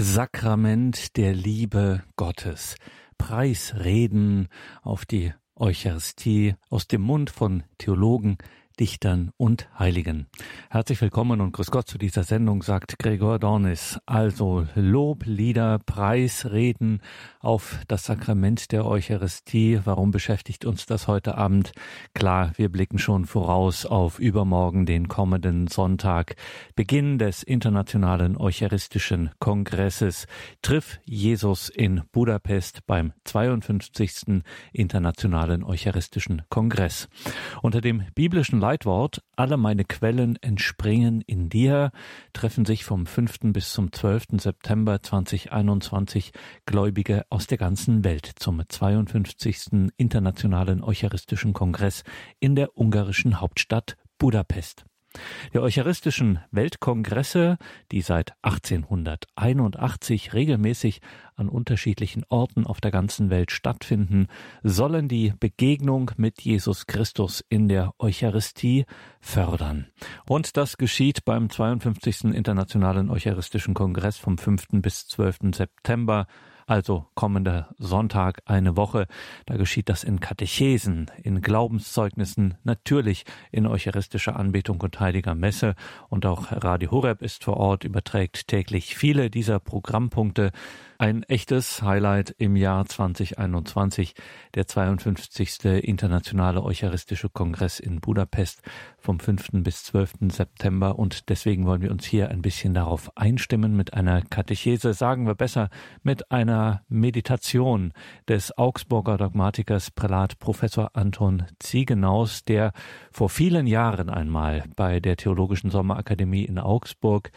Sakrament der Liebe Gottes. Preisreden auf die Eucharistie aus dem Mund von Theologen, Dichtern und Heiligen. Herzlich willkommen und grüß Gott zu dieser Sendung, sagt Gregor Dornis. Also Loblieder, Preisreden auf das Sakrament der Eucharistie. Warum beschäftigt uns das heute Abend? Klar, wir blicken schon voraus auf übermorgen, den kommenden Sonntag. Beginn des Internationalen Eucharistischen Kongresses. Triff Jesus in Budapest beim 52. Internationalen Eucharistischen Kongress. Unter dem biblischen Leitwort Alle meine Quellen entspringen in dir treffen sich vom 5. bis zum 12. September 2021 Gläubige aus der ganzen Welt zum 52. Internationalen Eucharistischen Kongress in der ungarischen Hauptstadt Budapest. Die Eucharistischen Weltkongresse, die seit 1881 regelmäßig an unterschiedlichen Orten auf der ganzen Welt stattfinden, sollen die Begegnung mit Jesus Christus in der Eucharistie fördern. Und das geschieht beim 52. Internationalen Eucharistischen Kongress vom 5. bis 12. September also kommender Sonntag eine Woche. Da geschieht das in Katechesen, in Glaubenszeugnissen, natürlich in eucharistischer Anbetung und heiliger Messe. Und auch Radio Horeb ist vor Ort, überträgt täglich viele dieser Programmpunkte. Ein echtes Highlight im Jahr 2021, der 52. Internationale Eucharistische Kongress in Budapest vom 5. bis 12. September. Und deswegen wollen wir uns hier ein bisschen darauf einstimmen mit einer Katechese, sagen wir besser mit einer Meditation des Augsburger Dogmatikers Prälat Professor Anton Ziegenaus, der vor vielen Jahren einmal bei der Theologischen Sommerakademie in Augsburg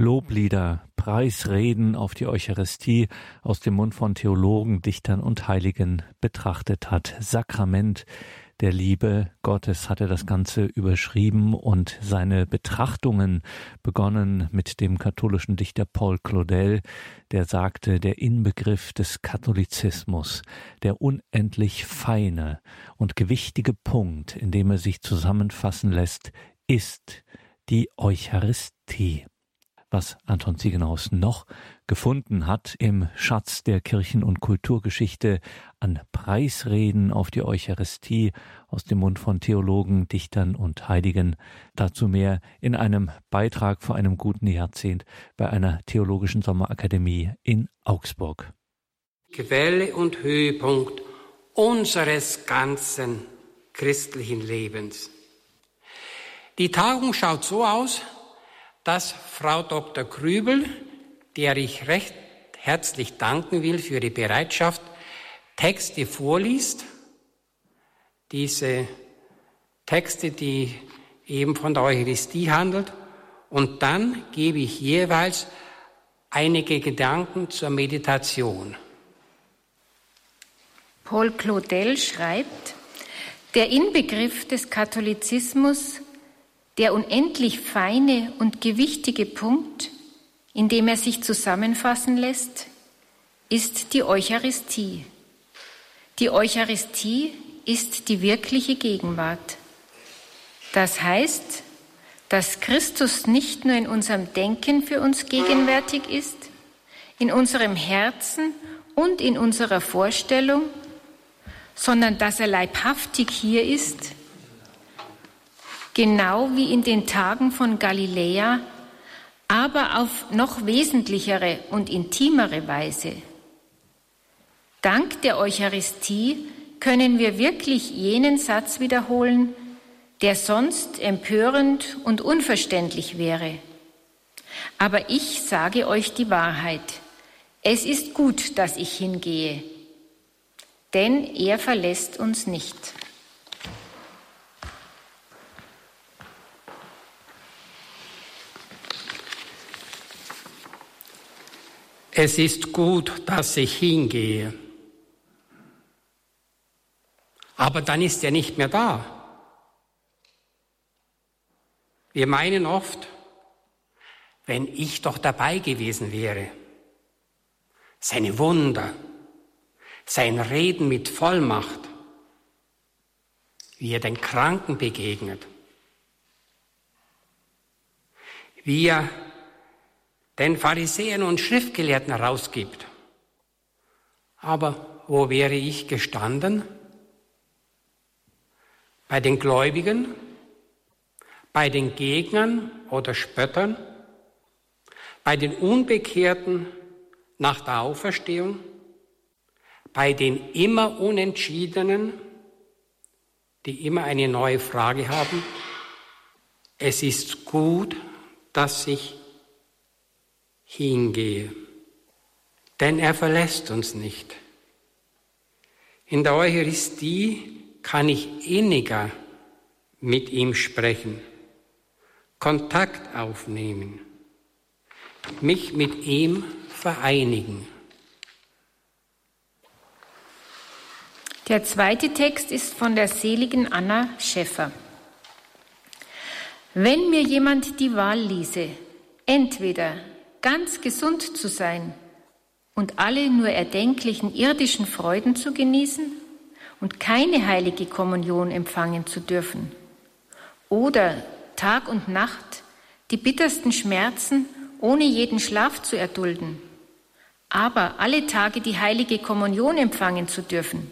Loblieder, Preisreden auf die Eucharistie aus dem Mund von Theologen, Dichtern und Heiligen betrachtet hat. Sakrament der Liebe Gottes hat er das Ganze überschrieben und seine Betrachtungen begonnen mit dem katholischen Dichter Paul Claudel, der sagte, der Inbegriff des Katholizismus, der unendlich feine und gewichtige Punkt, in dem er sich zusammenfassen lässt, ist die Eucharistie was Anton Ziegenhaus noch gefunden hat im Schatz der Kirchen- und Kulturgeschichte an Preisreden auf die Eucharistie aus dem Mund von Theologen, Dichtern und Heiligen. Dazu mehr in einem Beitrag vor einem guten Jahrzehnt bei einer theologischen Sommerakademie in Augsburg. Quelle und Höhepunkt unseres ganzen christlichen Lebens. Die Tagung schaut so aus, dass Frau Dr. Krübel, der ich recht herzlich danken will für die Bereitschaft, Texte vorliest. Diese Texte, die eben von der Eucharistie handelt. Und dann gebe ich jeweils einige Gedanken zur Meditation. Paul Claudel schreibt, der Inbegriff des Katholizismus der unendlich feine und gewichtige Punkt, in dem er sich zusammenfassen lässt, ist die Eucharistie. Die Eucharistie ist die wirkliche Gegenwart. Das heißt, dass Christus nicht nur in unserem Denken für uns gegenwärtig ist, in unserem Herzen und in unserer Vorstellung, sondern dass er leibhaftig hier ist genau wie in den Tagen von Galiläa, aber auf noch wesentlichere und intimere Weise. Dank der Eucharistie können wir wirklich jenen Satz wiederholen, der sonst empörend und unverständlich wäre. Aber ich sage euch die Wahrheit. Es ist gut, dass ich hingehe, denn er verlässt uns nicht. Es ist gut, dass ich hingehe. Aber dann ist er nicht mehr da. Wir meinen oft, wenn ich doch dabei gewesen wäre, seine Wunder, sein Reden mit Vollmacht, wie er den Kranken begegnet, wie er den Pharisäern und Schriftgelehrten rausgibt. Aber wo wäre ich gestanden? Bei den Gläubigen? Bei den Gegnern oder Spöttern? Bei den Unbekehrten nach der Auferstehung? Bei den immer Unentschiedenen, die immer eine neue Frage haben? Es ist gut, dass ich hingehe, denn er verlässt uns nicht. In der Eucharistie kann ich inniger mit ihm sprechen, Kontakt aufnehmen, mich mit ihm vereinigen. Der zweite Text ist von der seligen Anna Schäffer. Wenn mir jemand die Wahl ließe, entweder ganz gesund zu sein und alle nur erdenklichen irdischen Freuden zu genießen und keine heilige Kommunion empfangen zu dürfen, oder Tag und Nacht die bittersten Schmerzen ohne jeden Schlaf zu erdulden, aber alle Tage die heilige Kommunion empfangen zu dürfen,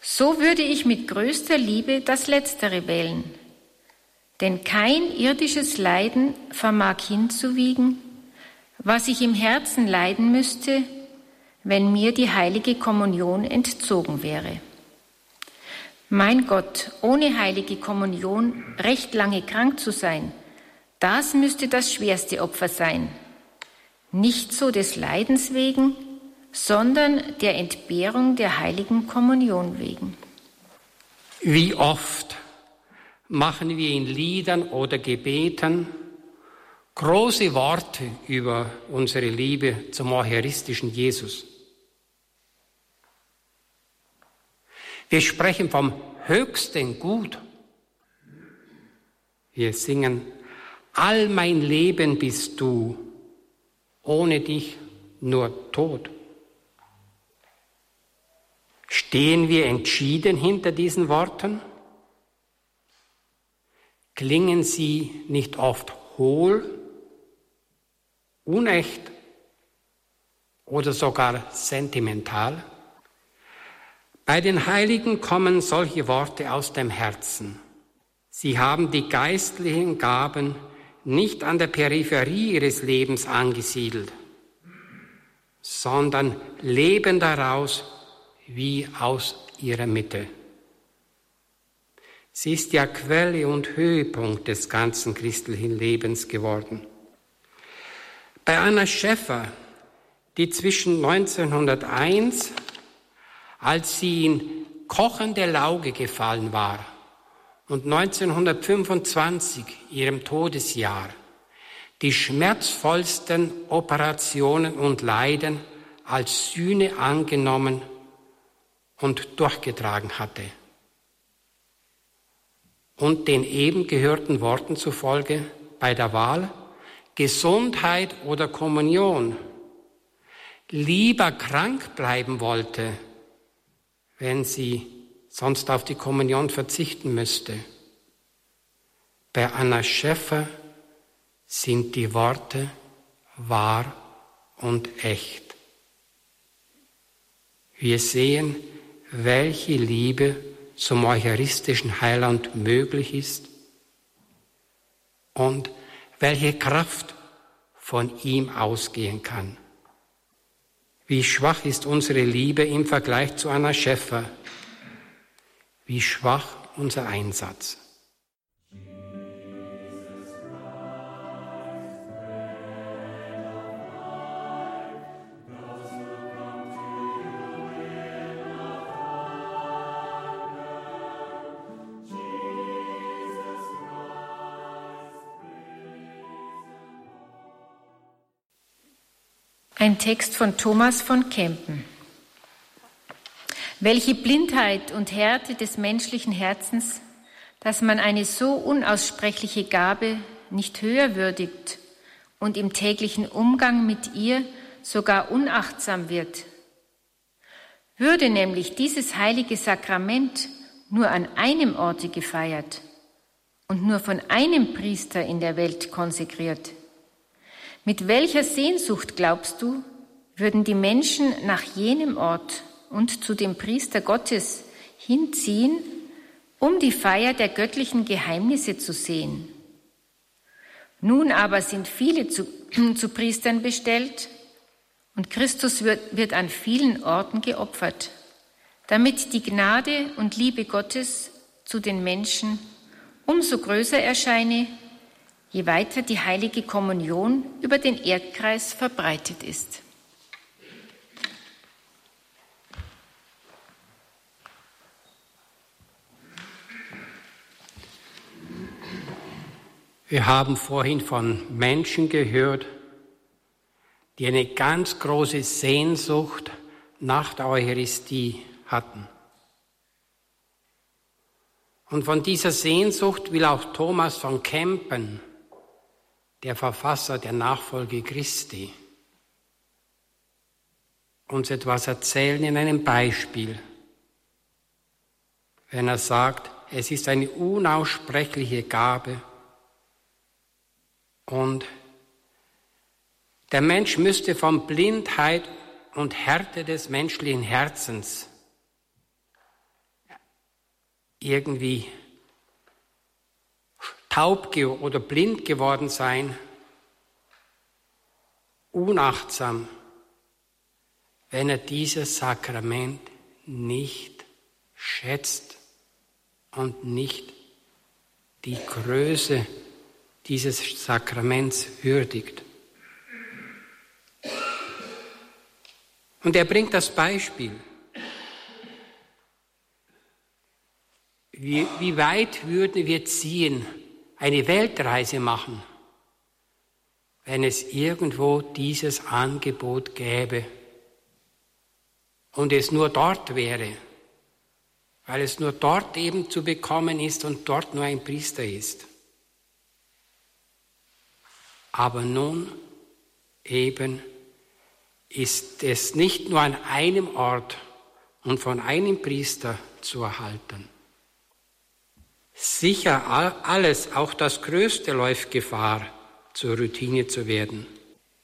so würde ich mit größter Liebe das Letztere wählen. Denn kein irdisches Leiden vermag hinzuwiegen, was ich im Herzen leiden müsste, wenn mir die heilige Kommunion entzogen wäre. Mein Gott, ohne heilige Kommunion recht lange krank zu sein, das müsste das schwerste Opfer sein. Nicht so des Leidens wegen, sondern der Entbehrung der heiligen Kommunion wegen. Wie oft machen wir in Liedern oder Gebeten große Worte über unsere Liebe zum eucharistischen Jesus. Wir sprechen vom höchsten Gut. Wir singen, all mein Leben bist du, ohne dich nur Tod. Stehen wir entschieden hinter diesen Worten? klingen sie nicht oft hohl, unecht oder sogar sentimental? Bei den Heiligen kommen solche Worte aus dem Herzen. Sie haben die geistlichen Gaben nicht an der Peripherie ihres Lebens angesiedelt, sondern leben daraus wie aus ihrer Mitte. Sie ist ja Quelle und Höhepunkt des ganzen christlichen Lebens geworden. Bei Anna Schäffer, die zwischen 1901, als sie in kochende Lauge gefallen war, und 1925, ihrem Todesjahr, die schmerzvollsten Operationen und Leiden als Sühne angenommen und durchgetragen hatte. Und den eben gehörten Worten zufolge bei der Wahl Gesundheit oder Kommunion lieber krank bleiben wollte, wenn sie sonst auf die Kommunion verzichten müsste. Bei Anna Schäffer sind die Worte wahr und echt. Wir sehen, welche Liebe zum eucharistischen Heiland möglich ist und welche Kraft von ihm ausgehen kann. Wie schwach ist unsere Liebe im Vergleich zu Anna Schäffer? Wie schwach unser Einsatz? Ein Text von Thomas von Kempen. Welche Blindheit und Härte des menschlichen Herzens, dass man eine so unaussprechliche Gabe nicht höher würdigt und im täglichen Umgang mit ihr sogar unachtsam wird. Würde nämlich dieses heilige Sakrament nur an einem Orte gefeiert und nur von einem Priester in der Welt konsekriert, Mit welcher Sehnsucht, glaubst du, würden die Menschen nach jenem Ort und zu dem Priester Gottes hinziehen, um die Feier der göttlichen Geheimnisse zu sehen? Nun aber sind viele zu, zu Priestern bestellt und Christus wird, wird an vielen Orten geopfert, damit die Gnade und Liebe Gottes zu den Menschen umso größer erscheine, je weiter die heilige Kommunion über den Erdkreis verbreitet ist. Wir haben vorhin von Menschen gehört, die eine ganz große Sehnsucht nach der Eucharistie hatten. Und von dieser Sehnsucht will auch Thomas von Kempen, der Verfasser der Nachfolge Christi, uns etwas erzählen in einem Beispiel, wenn er sagt, es ist eine unaussprechliche Gabe und der Mensch müsste von Blindheit und Härte des menschlichen Herzens irgendwie taub oder blind geworden sein, unachtsam, wenn er dieses Sakrament nicht schätzt und nicht die Größe dieses Sakraments würdigt. Und er bringt das Beispiel. Wie, wie weit würden wir ziehen, eine Weltreise machen, wenn es irgendwo dieses Angebot gäbe und es nur dort wäre, weil es nur dort eben zu bekommen ist und dort nur ein Priester ist. Aber nun eben ist es nicht nur an einem Ort und von einem Priester zu erhalten. Sicher alles, auch das Größte läuft Gefahr, zur Routine zu werden.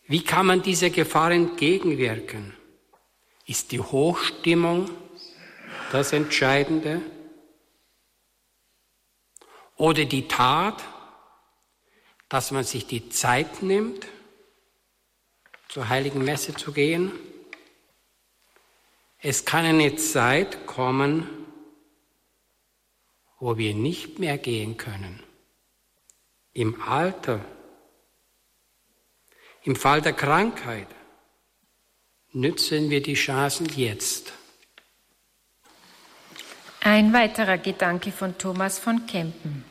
Wie kann man dieser Gefahr entgegenwirken? Ist die Hochstimmung das Entscheidende? Oder die Tat, dass man sich die Zeit nimmt, zur heiligen Messe zu gehen? Es kann eine Zeit kommen, wo wir nicht mehr gehen können. Im Alter, im Fall der Krankheit, nützen wir die Chancen jetzt. Ein weiterer Gedanke von Thomas von Kempen.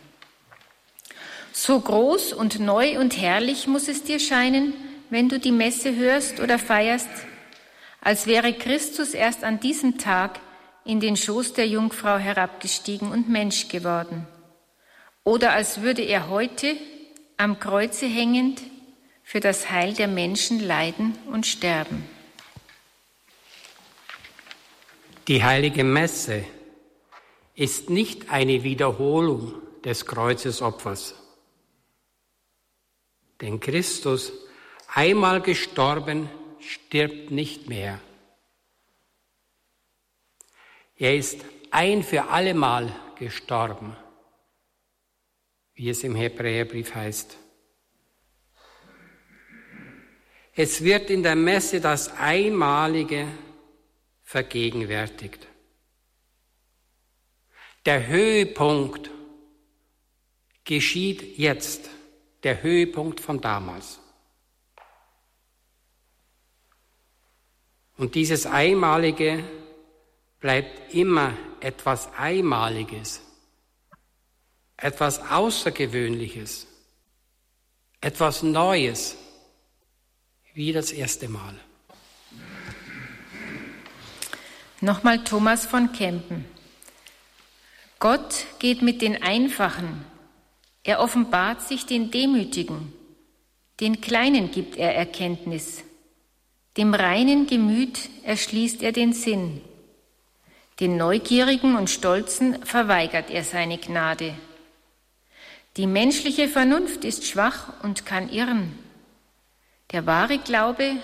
So groß und neu und herrlich muss es dir scheinen, wenn du die Messe hörst oder feierst, als wäre Christus erst an diesem Tag in den Schoß der Jungfrau herabgestiegen und Mensch geworden. Oder als würde er heute am Kreuze hängend für das Heil der Menschen leiden und sterben. Die heilige Messe ist nicht eine Wiederholung des Kreuzesopfers. Denn Christus, einmal gestorben, stirbt nicht mehr. Er ist ein für allemal gestorben, wie es im Hebräerbrief heißt. Es wird in der Messe das Einmalige vergegenwärtigt. Der Höhepunkt geschieht jetzt, der Höhepunkt von damals. Und dieses Einmalige bleibt immer etwas Einmaliges, etwas Außergewöhnliches, etwas Neues, wie das erste Mal. Nochmal Thomas von Kempen. Gott geht mit den Einfachen. Er offenbart sich den Demütigen. Den Kleinen gibt er Erkenntnis. Dem reinen Gemüt erschließt er den Sinn. Den Neugierigen und Stolzen verweigert er seine Gnade. Die menschliche Vernunft ist schwach und kann irren. Der wahre Glaube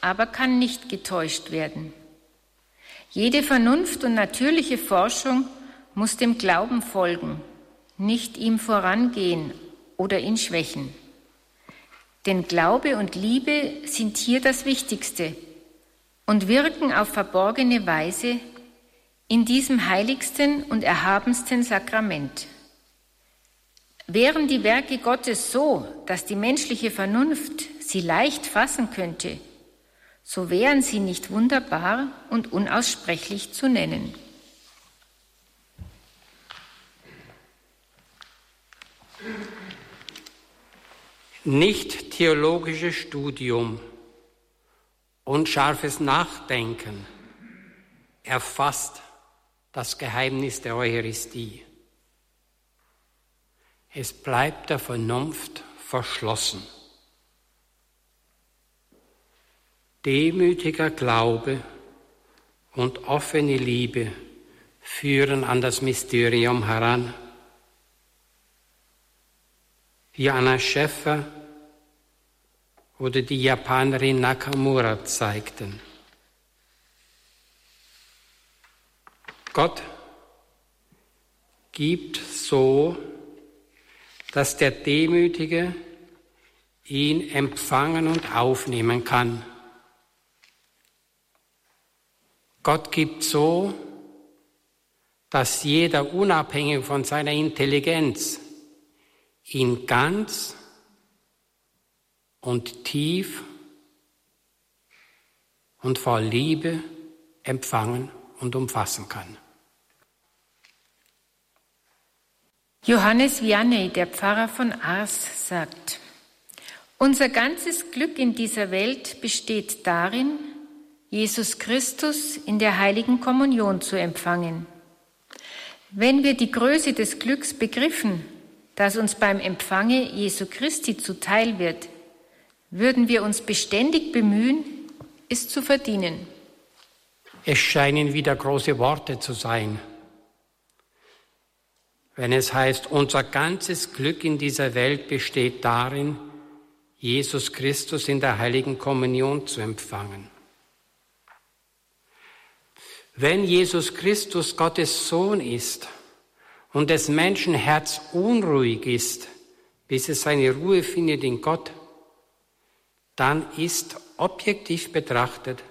aber kann nicht getäuscht werden. Jede Vernunft und natürliche Forschung muss dem Glauben folgen, nicht ihm vorangehen oder ihn schwächen. Denn Glaube und Liebe sind hier das Wichtigste und wirken auf verborgene Weise in diesem heiligsten und erhabensten Sakrament. Wären die Werke Gottes so, dass die menschliche Vernunft sie leicht fassen könnte, so wären sie nicht wunderbar und unaussprechlich zu nennen. Nicht theologisches Studium und scharfes Nachdenken erfasst das Geheimnis der Eucharistie. Es bleibt der Vernunft verschlossen. Demütiger Glaube und offene Liebe führen an das Mysterium heran. Wie Anna Schäffer oder die Japanerin Nakamura zeigten. Gott gibt so, dass der Demütige ihn empfangen und aufnehmen kann. Gott gibt so, dass jeder unabhängig von seiner Intelligenz ihn ganz und tief und voll Liebe empfangen und umfassen kann. Johannes Vianney, der Pfarrer von Ars, sagt, unser ganzes Glück in dieser Welt besteht darin, Jesus Christus in der heiligen Kommunion zu empfangen. Wenn wir die Größe des Glücks begriffen, das uns beim Empfange Jesu Christi zuteil wird, würden wir uns beständig bemühen, es zu verdienen. Es scheinen wieder große Worte zu sein. Wenn es heißt, unser ganzes Glück in dieser Welt besteht darin, Jesus Christus in der heiligen Kommunion zu empfangen. Wenn Jesus Christus Gottes Sohn ist und des Menschen Herz unruhig ist, bis es seine Ruhe findet in Gott, dann ist objektiv betrachtet,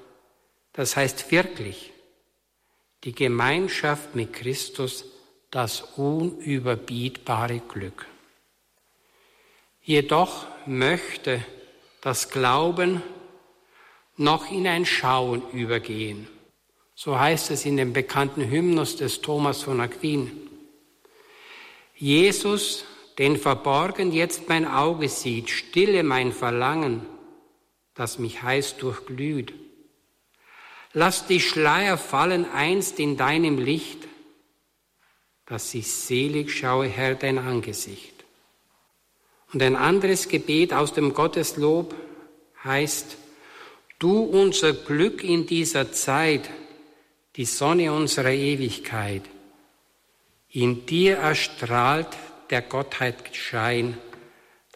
das heißt wirklich, die Gemeinschaft mit Christus das unüberbietbare Glück. Jedoch möchte das Glauben noch in ein Schauen übergehen. So heißt es in dem bekannten Hymnus des Thomas von Aquin. Jesus, den verborgen jetzt mein Auge sieht, stille mein Verlangen, das mich heiß durchglüht. Lass die Schleier fallen einst in deinem Licht, dass ich selig schaue, Herr, dein Angesicht. Und ein anderes Gebet aus dem Gotteslob heißt, du unser Glück in dieser Zeit, die Sonne unserer Ewigkeit. In dir erstrahlt der Gottheit Schein.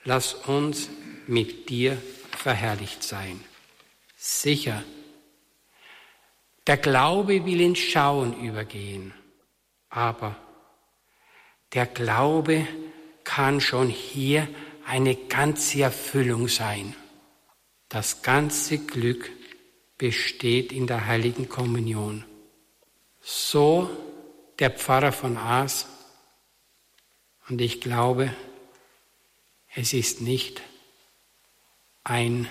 Lass uns mit dir verherrlicht sein. Sicher, der Glaube will ins Schauen übergehen, aber der Glaube kann schon hier eine ganze Erfüllung sein. Das ganze Glück besteht in der heiligen Kommunion. So der Pfarrer von Aas. Und ich glaube, es ist nicht ein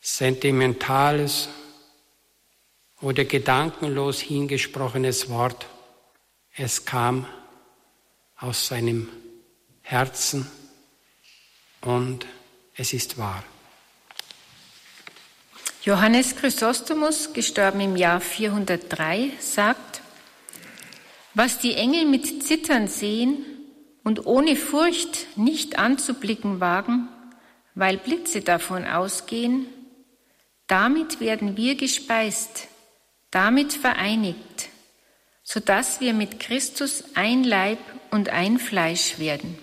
sentimentales oder gedankenlos hingesprochenes Wort. Es kam aus seinem Herzen und es ist wahr. Johannes Chrysostomus, gestorben im Jahr 403, sagt, was die Engel mit Zittern sehen und ohne Furcht nicht anzublicken wagen, weil Blitze davon ausgehen, damit werden wir gespeist, damit vereinigt, so dass wir mit Christus ein Leib und ein Fleisch werden.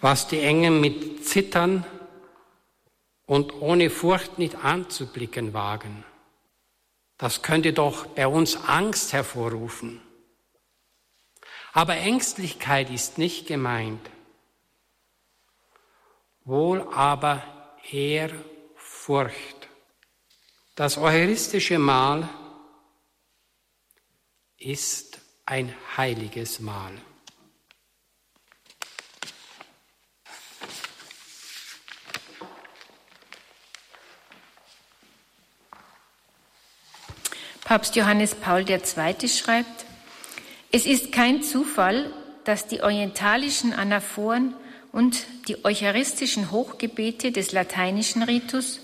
was die Engel mit Zittern und ohne Furcht nicht anzublicken wagen. Das könnte doch bei uns Angst hervorrufen. Aber Ängstlichkeit ist nicht gemeint, wohl aber Ehrfurcht. Das eucharistische Mahl ist ein heiliges Mahl. Papst Johannes Paul II. schreibt, es ist kein Zufall, dass die orientalischen Anaphoren und die eucharistischen Hochgebete des lateinischen Ritus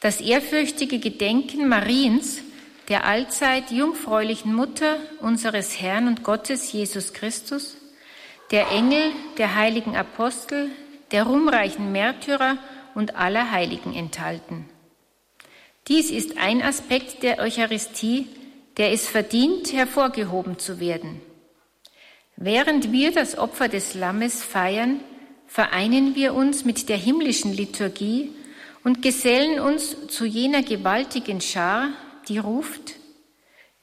das ehrfürchtige Gedenken Mariens, der allzeit jungfräulichen Mutter unseres Herrn und Gottes Jesus Christus, der Engel, der heiligen Apostel, der ruhmreichen Märtyrer und aller Heiligen enthalten. Dies ist ein Aspekt der Eucharistie, der es verdient, hervorgehoben zu werden. Während wir das Opfer des Lammes feiern, vereinen wir uns mit der himmlischen Liturgie und gesellen uns zu jener gewaltigen Schar, die ruft,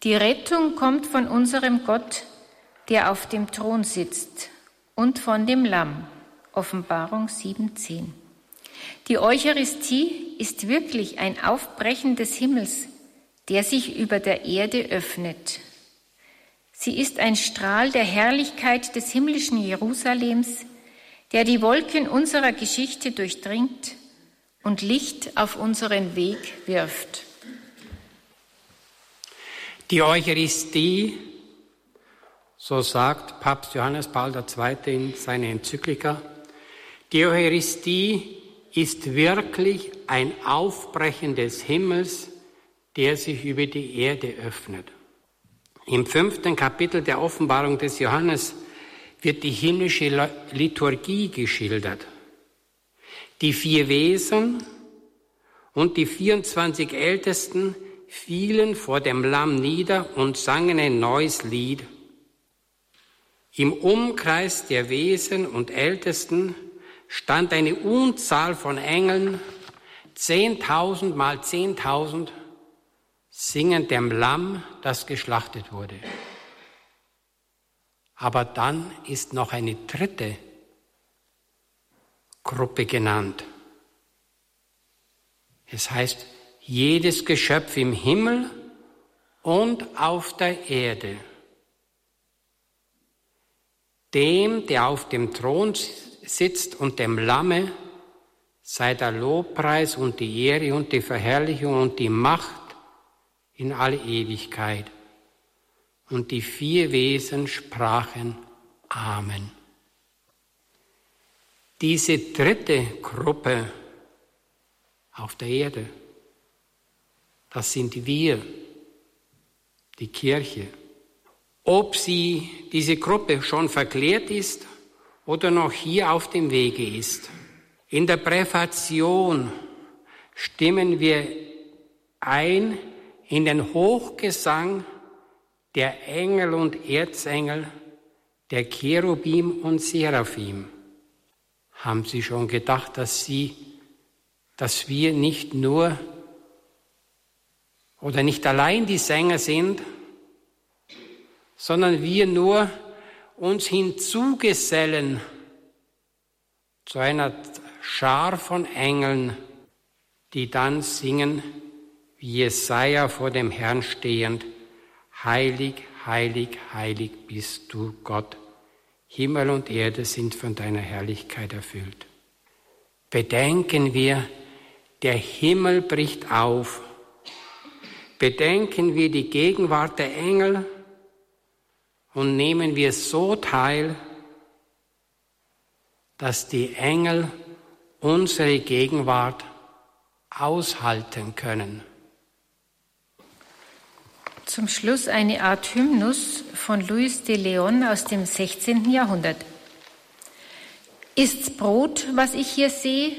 die Rettung kommt von unserem Gott, der auf dem Thron sitzt, und von dem Lamm. Offenbarung 7.10. Die Eucharistie ist wirklich ein Aufbrechen des Himmels, der sich über der Erde öffnet. Sie ist ein Strahl der Herrlichkeit des himmlischen Jerusalems, der die Wolken unserer Geschichte durchdringt und Licht auf unseren Weg wirft. Die Eucharistie, so sagt Papst Johannes Paul II. in seiner Enzyklika, die Eucharistie ist wirklich ein Aufbrechen des Himmels, der sich über die Erde öffnet. Im fünften Kapitel der Offenbarung des Johannes wird die himmlische Liturgie geschildert. Die vier Wesen und die 24 Ältesten fielen vor dem Lamm nieder und sangen ein neues Lied. Im Umkreis der Wesen und Ältesten stand eine Unzahl von Engeln, zehntausend mal zehntausend, singend dem Lamm, das geschlachtet wurde. Aber dann ist noch eine dritte Gruppe genannt. Es heißt, jedes Geschöpf im Himmel und auf der Erde. Dem, der auf dem Thron sitzt und dem Lamme sei der Lobpreis und die Ehre und die Verherrlichung und die Macht in alle Ewigkeit. Und die vier Wesen sprachen Amen. Diese dritte Gruppe auf der Erde, das sind wir, die Kirche. Ob sie, diese Gruppe schon verklärt ist oder noch hier auf dem Wege ist. In der Präfation stimmen wir ein in den Hochgesang der Engel und Erzengel, der Cherubim und Seraphim. Haben Sie schon gedacht, dass Sie, dass wir nicht nur oder nicht allein die Sänger sind, sondern wir nur uns hinzugesellen zu einer Schar von Engeln, die dann singen, wie Jesaja vor dem Herrn stehend, Heilig, heilig, heilig bist du, Gott. Himmel und Erde sind von deiner Herrlichkeit erfüllt. Bedenken wir, der Himmel bricht auf. Bedenken wir die Gegenwart der Engel und nehmen wir so teil, dass die Engel unsere Gegenwart aushalten können. Zum Schluss eine Art Hymnus von Louis de Leon aus dem 16. Jahrhundert. Ist's Brot, was ich hier sehe?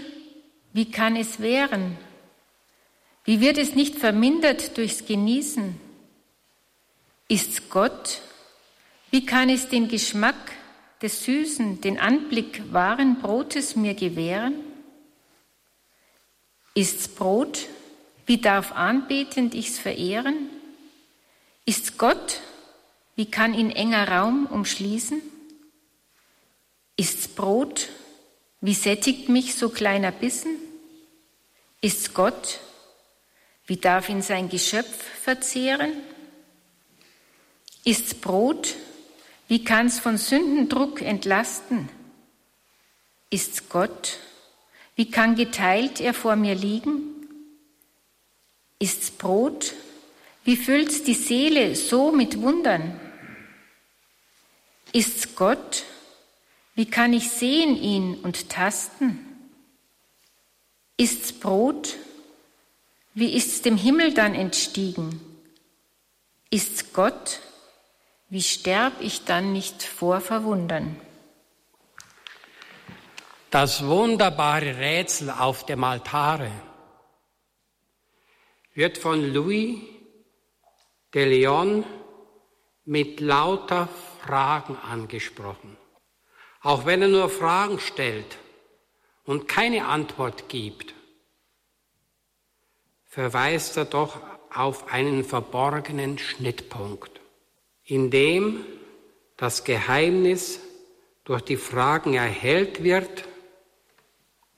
Wie kann es wären? Wie wird es nicht vermindert durchs Genießen? Ist's Gott, wie kann es den Geschmack des Süßen den Anblick wahren Brotes mir gewähren? Ist's Brot, wie darf anbetend ich's verehren? Ist's Gott, wie kann ihn enger Raum umschließen? Ist's Brot, wie sättigt mich so kleiner Bissen? Ist's Gott, wie darf ihn sein Geschöpf verzehren? Ist's Brot, wie kann's von Sündendruck entlasten? Ist's Gott, wie kann geteilt er vor mir liegen? Ist's Brot, wie füllt's die Seele so mit Wundern? Ist's Gott, wie kann ich sehen ihn und tasten? Ist's Brot, wie ist's dem Himmel dann entstiegen? Ist's Gott, wie sterb ich dann nicht vor Verwundern? Das wunderbare Rätsel auf dem Altare wird von Louis de Leon mit lauter Fragen angesprochen. Auch wenn er nur Fragen stellt und keine Antwort gibt, verweist er doch auf einen verborgenen Schnittpunkt in dem das Geheimnis durch die Fragen erhellt wird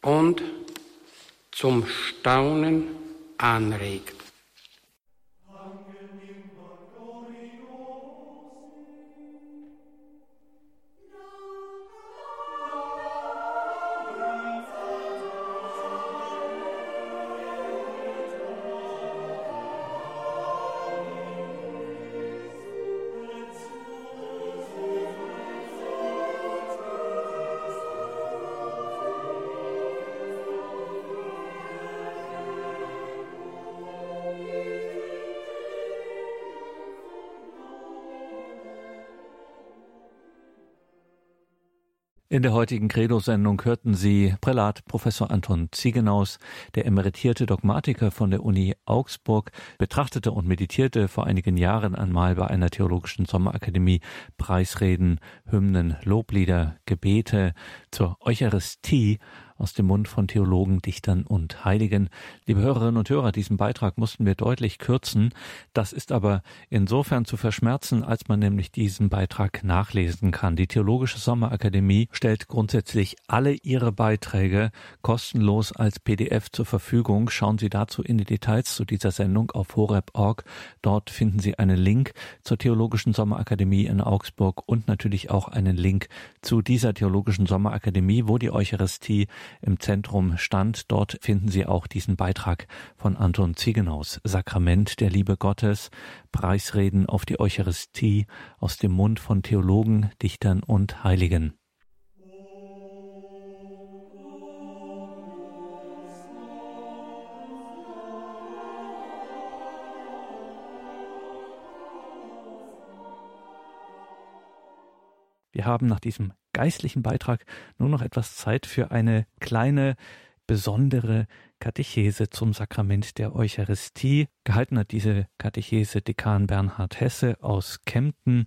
und zum Staunen anregt. In der heutigen Credo-Sendung hörten Sie Prälat Professor Anton Ziegenaus, der emeritierte Dogmatiker von der Uni Augsburg, betrachtete und meditierte vor einigen Jahren einmal bei einer theologischen Sommerakademie Preisreden, Hymnen, Loblieder, Gebete. Zur Eucharistie aus dem Mund von Theologen, Dichtern und Heiligen. Liebe Hörerinnen und Hörer, diesen Beitrag mussten wir deutlich kürzen. Das ist aber insofern zu verschmerzen, als man nämlich diesen Beitrag nachlesen kann. Die Theologische Sommerakademie stellt grundsätzlich alle ihre Beiträge kostenlos als PDF zur Verfügung. Schauen Sie dazu in die Details zu dieser Sendung auf horeb.org. Dort finden Sie einen Link zur Theologischen Sommerakademie in Augsburg und natürlich auch einen Link zu dieser Theologischen Sommerakademie, wo die Eucharistie im Zentrum stand. Dort finden Sie auch diesen Beitrag von Anton Ziegenaus, Sakrament der Liebe Gottes, Preisreden auf die Eucharistie aus dem Mund von Theologen, Dichtern und Heiligen. Wir haben nach diesem geistlichen Beitrag nur noch etwas Zeit für eine kleine, besondere Katechese zum Sakrament der Eucharistie. Gehalten hat diese Katechese Dekan Bernhard Hesse aus Kempten.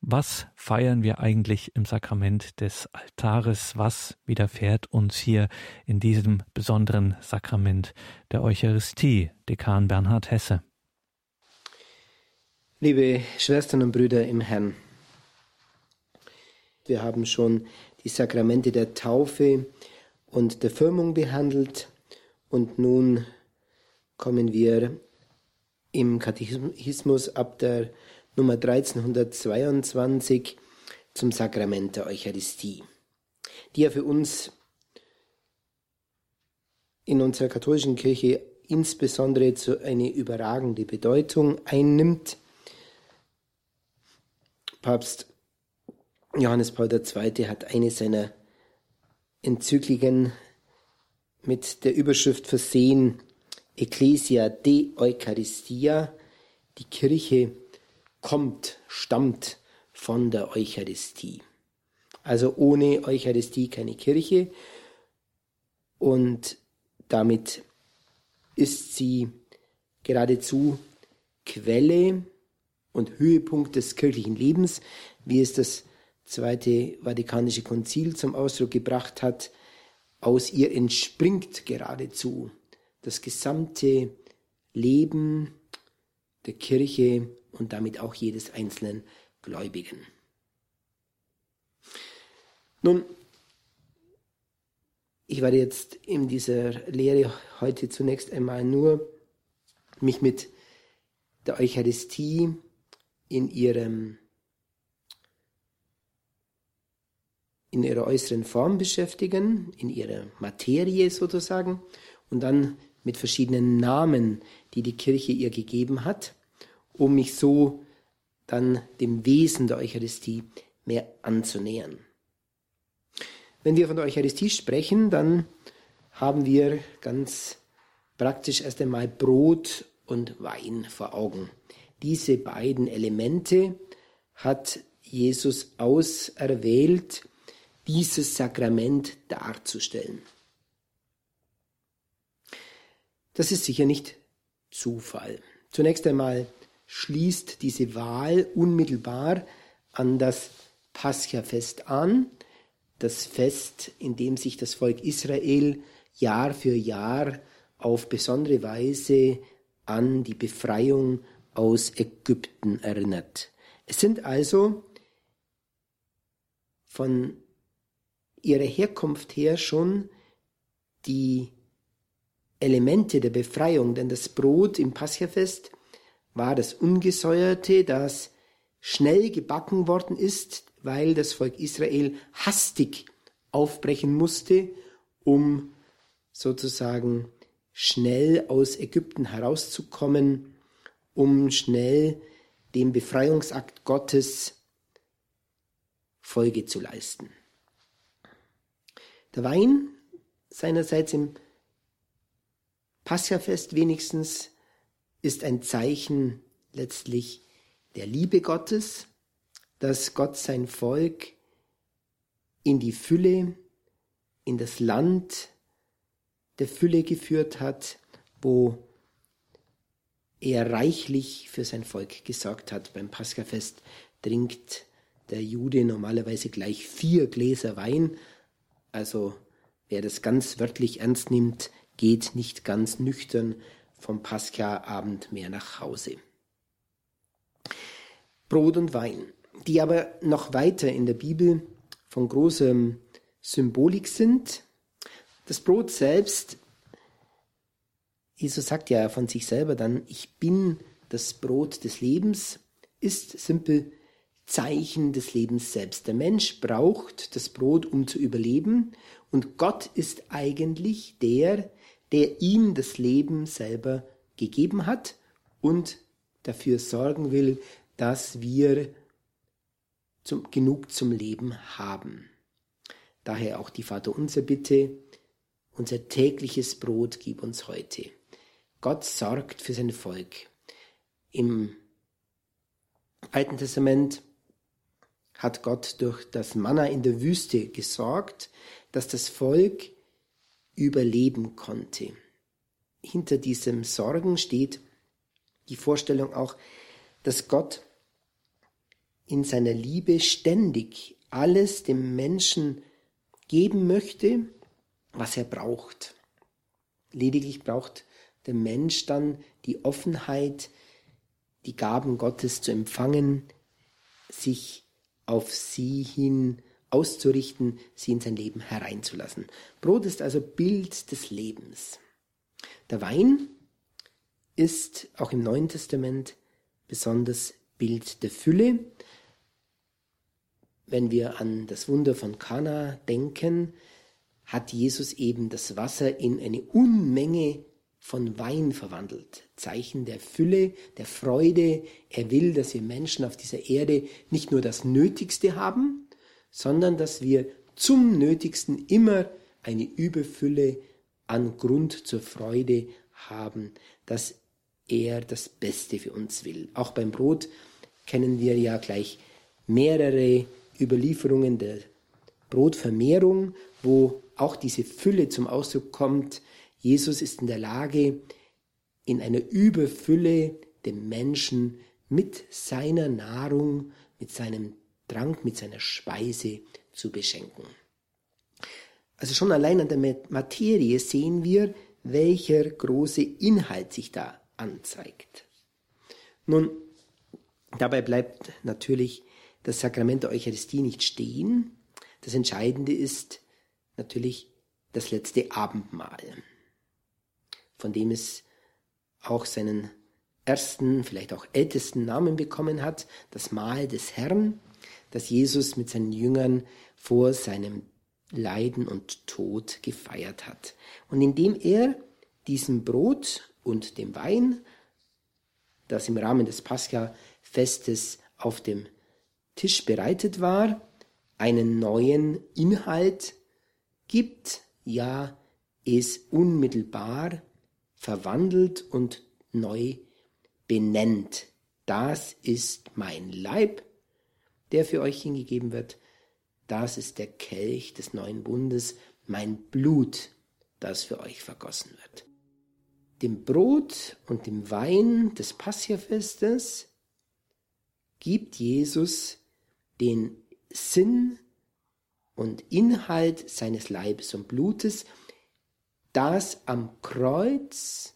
Was feiern wir eigentlich im Sakrament des Altares? Was widerfährt uns hier in diesem besonderen Sakrament der Eucharistie? Dekan Bernhard Hesse. Liebe Schwestern und Brüder im Herrn, wir haben schon die Sakramente der Taufe und der Firmung behandelt und nun kommen wir im Katechismus ab der Nummer 1322 zum Sakrament der Eucharistie, die ja für uns in unserer katholischen Kirche insbesondere zu eine überragende Bedeutung einnimmt. Papst Johannes Paul II. hat eine seiner Enzykliken mit der Überschrift versehen, Ecclesia de Eucharistia, die Kirche kommt, stammt von der Eucharistie. Also ohne Eucharistie keine Kirche und damit ist sie geradezu Quelle und Höhepunkt des kirchlichen Lebens, wie es das Zweite Vatikanische Konzil zum Ausdruck gebracht hat, aus ihr entspringt geradezu das gesamte Leben der Kirche und damit auch jedes einzelnen Gläubigen. Nun, ich werde jetzt in dieser Lehre heute zunächst einmal nur mich mit der Eucharistie in ihrem in ihrer äußeren Form beschäftigen, in ihrer Materie sozusagen, und dann mit verschiedenen Namen, die die Kirche ihr gegeben hat, um mich so dann dem Wesen der Eucharistie mehr anzunähern. Wenn wir von der Eucharistie sprechen, dann haben wir ganz praktisch erst einmal Brot und Wein vor Augen. Diese beiden Elemente hat Jesus auserwählt, dieses Sakrament darzustellen. Das ist sicher nicht Zufall. Zunächst einmal schließt diese Wahl unmittelbar an das Paschafest an, das Fest, in dem sich das Volk Israel Jahr für Jahr auf besondere Weise an die Befreiung aus Ägypten erinnert. Es sind also von ihrer Herkunft her schon die Elemente der Befreiung, denn das Brot im Paschafest war das Ungesäuerte, das schnell gebacken worden ist, weil das Volk Israel hastig aufbrechen musste, um sozusagen schnell aus Ägypten herauszukommen, um schnell dem Befreiungsakt Gottes Folge zu leisten. Der Wein seinerseits im Passafest wenigstens ist ein Zeichen letztlich der Liebe Gottes, dass Gott sein Volk in die Fülle, in das Land der Fülle geführt hat, wo er reichlich für sein Volk gesorgt hat. Beim Paschafest trinkt der Jude normalerweise gleich vier Gläser Wein. Also wer das ganz wörtlich ernst nimmt, geht nicht ganz nüchtern vom Pascha-Abend mehr nach Hause. Brot und Wein die aber noch weiter in der Bibel von großer Symbolik sind. Das Brot selbst, Jesus sagt ja von sich selber dann, ich bin das Brot des Lebens, ist simpel Zeichen des Lebens selbst. Der Mensch braucht das Brot, um zu überleben, und Gott ist eigentlich der, der ihm das Leben selber gegeben hat und dafür sorgen will, dass wir zum, genug zum Leben haben. Daher auch die Vaterunser Bitte, unser tägliches Brot gib uns heute. Gott sorgt für sein Volk. Im Alten Testament hat Gott durch das Manna in der Wüste gesorgt, dass das Volk überleben konnte. Hinter diesem Sorgen steht die Vorstellung auch, dass Gott in seiner Liebe ständig alles dem Menschen geben möchte, was er braucht. Lediglich braucht der Mensch dann die Offenheit, die Gaben Gottes zu empfangen, sich auf sie hin auszurichten, sie in sein Leben hereinzulassen. Brot ist also Bild des Lebens. Der Wein ist auch im Neuen Testament besonders Bild der Fülle, wenn wir an das Wunder von Kana denken, hat Jesus eben das Wasser in eine Unmenge von Wein verwandelt. Zeichen der Fülle, der Freude. Er will, dass wir Menschen auf dieser Erde nicht nur das Nötigste haben, sondern dass wir zum Nötigsten immer eine Überfülle an Grund zur Freude haben, dass er das Beste für uns will. Auch beim Brot kennen wir ja gleich mehrere Überlieferungen der Brotvermehrung, wo auch diese Fülle zum Ausdruck kommt. Jesus ist in der Lage, in einer Überfülle dem Menschen mit seiner Nahrung, mit seinem Trank, mit seiner Speise zu beschenken. Also schon allein an der Materie sehen wir, welcher große Inhalt sich da anzeigt. Nun, dabei bleibt natürlich das Sakrament der Eucharistie nicht stehen. Das Entscheidende ist natürlich das letzte Abendmahl, von dem es auch seinen ersten, vielleicht auch ältesten Namen bekommen hat, das Mahl des Herrn, das Jesus mit seinen Jüngern vor seinem Leiden und Tod gefeiert hat. Und indem er diesem Brot und dem Wein, das im Rahmen des Pascha-Festes auf dem Tisch bereitet war, einen neuen Inhalt gibt, ja, es unmittelbar verwandelt und neu benennt. Das ist mein Leib, der für euch hingegeben wird. Das ist der Kelch des neuen Bundes, mein Blut, das für euch vergossen wird. Dem Brot und dem Wein des Passiafestes gibt Jesus den Sinn und Inhalt seines Leibes und Blutes, das am Kreuz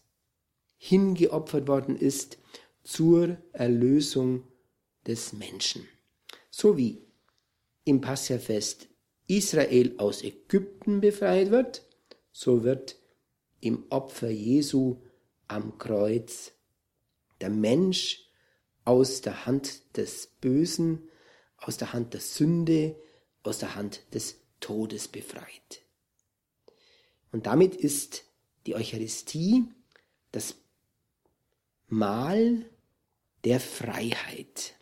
hingeopfert worden ist zur Erlösung des Menschen. So wie im Passafest Israel aus Ägypten befreit wird, so wird im Opfer Jesu am Kreuz der Mensch aus der Hand des Bösen, aus der Hand der Sünde, aus der Hand des Todes befreit. Und damit ist die Eucharistie das Mahl der Freiheit,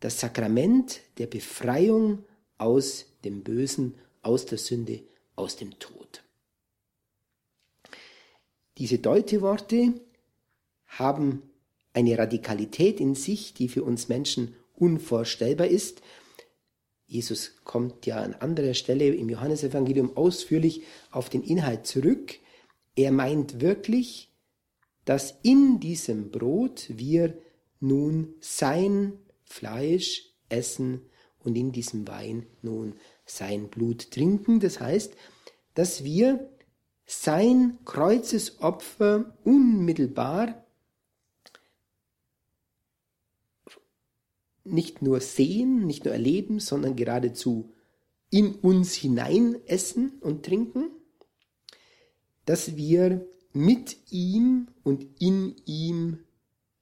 das Sakrament der Befreiung aus dem Bösen, aus der Sünde, aus dem Tod. Diese Deuteworte haben eine Radikalität in sich, die für uns Menschen unvorstellbar ist. Jesus kommt ja an anderer Stelle im Johannesevangelium ausführlich auf den Inhalt zurück. Er meint wirklich, dass in diesem Brot wir nun sein Fleisch essen und in diesem Wein nun sein Blut trinken. Das heißt, dass wir sein Kreuzesopfer unmittelbar nicht nur sehen, nicht nur erleben, sondern geradezu in uns hinein essen und trinken, dass wir mit ihm und in ihm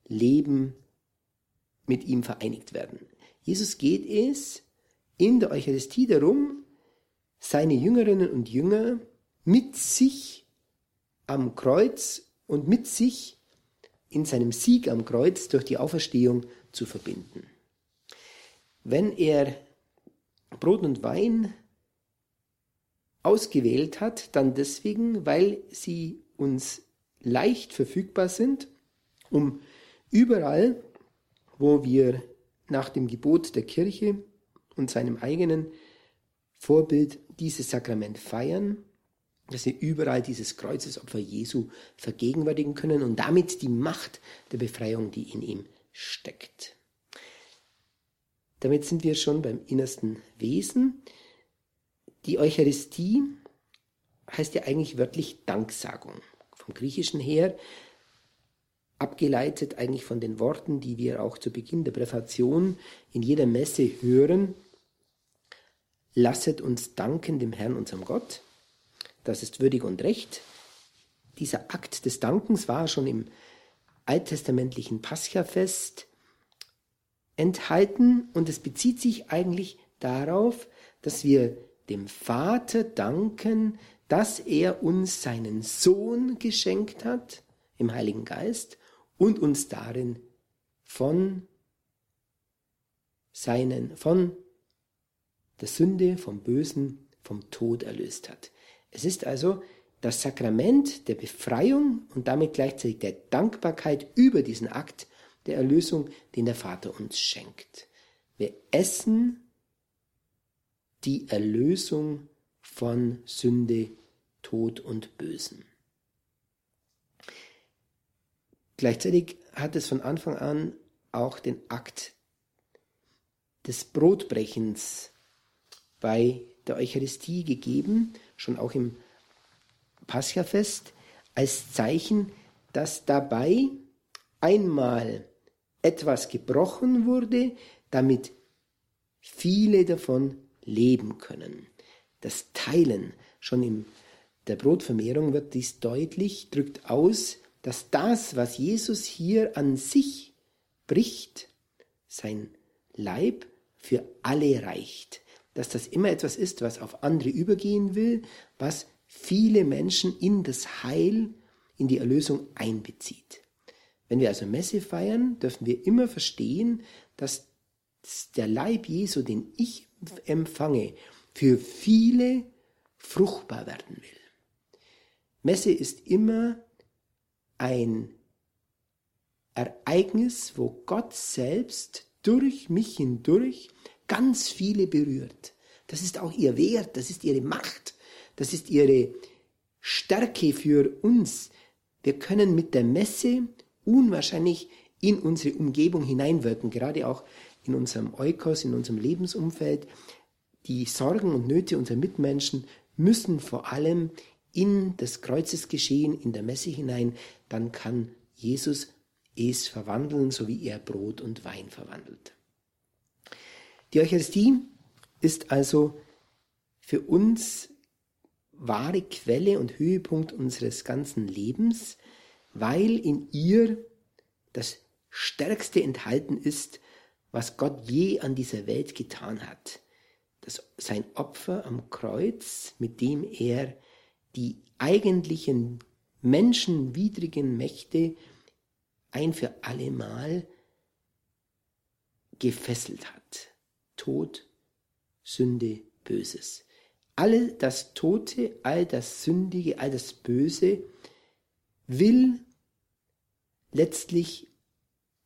leben, mit ihm vereinigt werden. Jesus geht es in der Eucharistie darum, seine Jüngerinnen und Jünger mit sich am Kreuz und mit sich in seinem Sieg am Kreuz durch die Auferstehung zu verbinden. Wenn er Brot und Wein ausgewählt hat, dann deswegen, weil sie uns leicht verfügbar sind, um überall, wo wir nach dem Gebot der Kirche und seinem eigenen Vorbild dieses Sakrament feiern, dass wir überall dieses Kreuzesopfer Jesu vergegenwärtigen können und damit die Macht der Befreiung, die in ihm steckt. Damit sind wir schon beim innersten Wesen. Die Eucharistie heißt ja eigentlich wörtlich Danksagung. Vom Griechischen her abgeleitet eigentlich von den Worten, die wir auch zu Beginn der Präfation in jeder Messe hören. Lasset uns danken dem Herrn, unserem Gott. Das ist würdig und recht. Dieser Akt des Dankens war schon im alttestamentlichen Paschafest enthalten und es bezieht sich eigentlich darauf, dass wir dem Vater danken, dass er uns seinen Sohn geschenkt hat im Heiligen Geist und uns darin von seinen, von der Sünde, vom Bösen, vom Tod erlöst hat. Es ist also das Sakrament der Befreiung und damit gleichzeitig der Dankbarkeit über diesen Akt der Erlösung, den der Vater uns schenkt. Wir essen die Erlösung von Sünde, Tod und Bösen. Gleichzeitig hat es von Anfang an auch den Akt des Brotbrechens bei der Eucharistie gegeben, schon auch im Paschafest, als Zeichen, dass dabei einmal etwas gebrochen wurde, damit viele davon leben können. Das Teilen, schon in der Brotvermehrung wird dies deutlich, drückt aus, dass das, was Jesus hier an sich bricht, sein Leib für alle reicht. Dass das immer etwas ist, was auf andere übergehen will, was viele Menschen in das Heil, in die Erlösung einbezieht. Wenn wir also Messe feiern, dürfen wir immer verstehen, dass der Leib Jesu, den ich empfange, für viele fruchtbar werden will. Messe ist immer ein Ereignis, wo Gott selbst durch mich hindurch ganz viele berührt. Das ist auch ihr Wert, das ist ihre Macht, das ist ihre Stärke für uns. Wir können mit der Messe unwahrscheinlich in unsere Umgebung hineinwirken, gerade auch in unserem Eukos, in unserem Lebensumfeld. Die Sorgen und Nöte unserer Mitmenschen müssen vor allem in das Kreuzesgeschehen, in der Messe hinein, dann kann Jesus es verwandeln, so wie er Brot und Wein verwandelt. Die Eucharistie ist also für uns wahre Quelle und Höhepunkt unseres ganzen Lebens, weil in ihr das Stärkste enthalten ist, was Gott je an dieser Welt getan hat. Das, sein Opfer am Kreuz, mit dem er die eigentlichen menschenwidrigen Mächte ein für allemal gefesselt hat. Tod, Sünde, Böses. All das Tote, all das Sündige, all das Böse will letztlich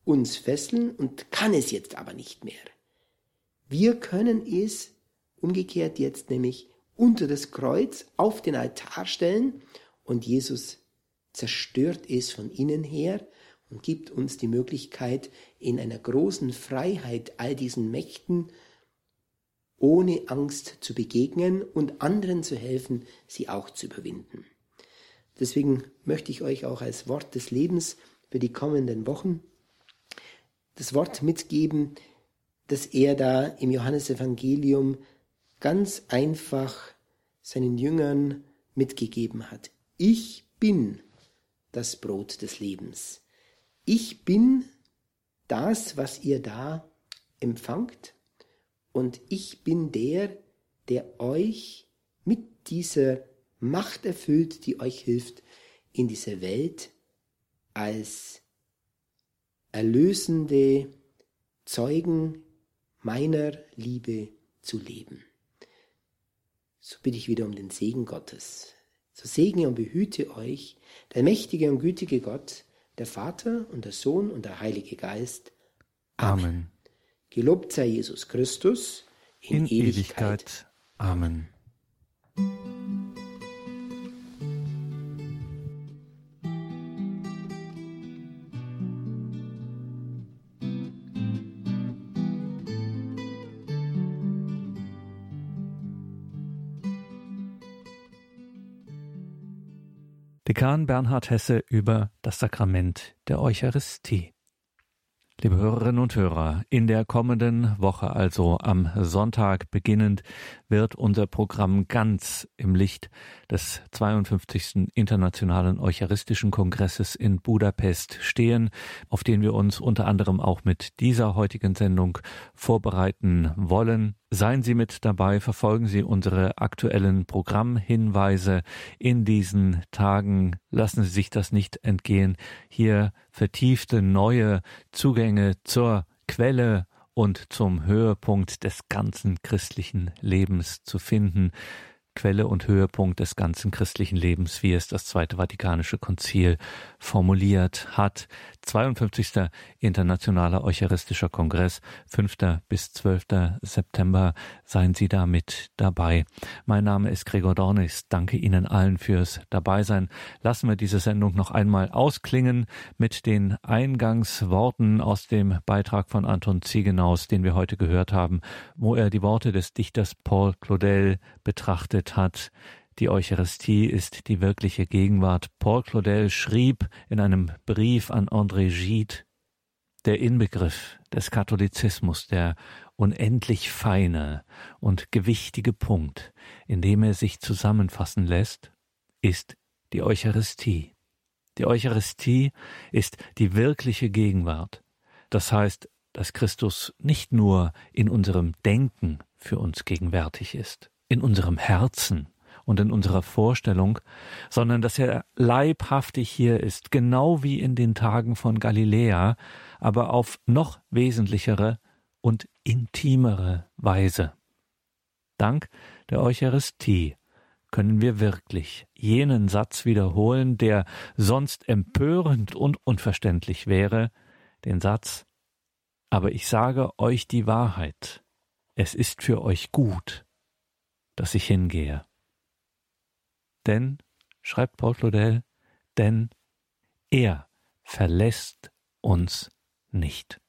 uns fesseln und kann es jetzt aber nicht mehr. Wir können es umgekehrt jetzt nämlich unter das Kreuz auf den Altar stellen und Jesus zerstört es von innen her und gibt uns die Möglichkeit, in einer großen Freiheit all diesen Mächten ohne Angst zu begegnen und anderen zu helfen, sie auch zu überwinden. Deswegen möchte ich euch auch als Wort des Lebens für die kommenden Wochen das Wort mitgeben, das er da im Johannesevangelium ganz einfach seinen Jüngern mitgegeben hat. Ich bin das Brot des Lebens. Ich bin das, was ihr da empfangt und ich bin der, der euch mit dieser Macht erfüllt, die euch hilft, in dieser Welt als erlösende Zeugen meiner Liebe zu leben. So bitte ich wieder um den Segen Gottes. So segne und behüte euch der mächtige und gütige Gott, der Vater und der Sohn und der Heilige Geist. Amen. Amen. Gelobt sei Jesus Christus in, in Ewigkeit. Ewigkeit. Amen. Dekan Bernhard Hesse über das Sakrament der Eucharistie. Liebe Hörerinnen und Hörer, in der kommenden Woche, also am Sonntag beginnend, wird unser Programm ganz im Licht des 52. Internationalen Eucharistischen Kongresses in Budapest stehen, auf den wir uns unter anderem auch mit dieser heutigen Sendung vorbereiten wollen. Seien Sie mit dabei, verfolgen Sie unsere aktuellen Programmhinweise in diesen Tagen. Lassen Sie sich das nicht entgehen, hier vertiefte neue Zugänge zur Quelle und zum Höhepunkt des ganzen christlichen Lebens zu finden. Quelle und Höhepunkt des ganzen christlichen Lebens, wie es das Zweite Vatikanische Konzil formuliert hat. 52. Internationaler Eucharistischer Kongress, 5. bis 12. September. Seien Sie da mit dabei. Mein Name ist Gregor Dornis. Danke Ihnen allen fürs Dabeisein. Lassen wir diese Sendung noch einmal ausklingen mit den Eingangsworten aus dem Beitrag von Anton Ziegenaus, den wir heute gehört haben, wo er die Worte des Dichters Paul Claudel betrachtet hat. Die Eucharistie ist die wirkliche Gegenwart. Paul Claudel schrieb in einem Brief an André Gide, der Inbegriff des Katholizismus, der unendlich feine und gewichtige Punkt, in dem er sich zusammenfassen lässt, ist die Eucharistie. Die Eucharistie ist die wirkliche Gegenwart. Das heißt, dass Christus nicht nur in unserem Denken für uns gegenwärtig ist, in unserem Herzen, und in unserer Vorstellung, sondern dass er leibhaftig hier ist, genau wie in den Tagen von Galiläa, aber auf noch wesentlichere und intimere Weise. Dank der Eucharistie können wir wirklich jenen Satz wiederholen, der sonst empörend und unverständlich wäre, den Satz Aber ich sage euch die Wahrheit, es ist für euch gut, dass ich hingehe. Denn, schreibt Paul Claudel, denn er verlässt uns nicht.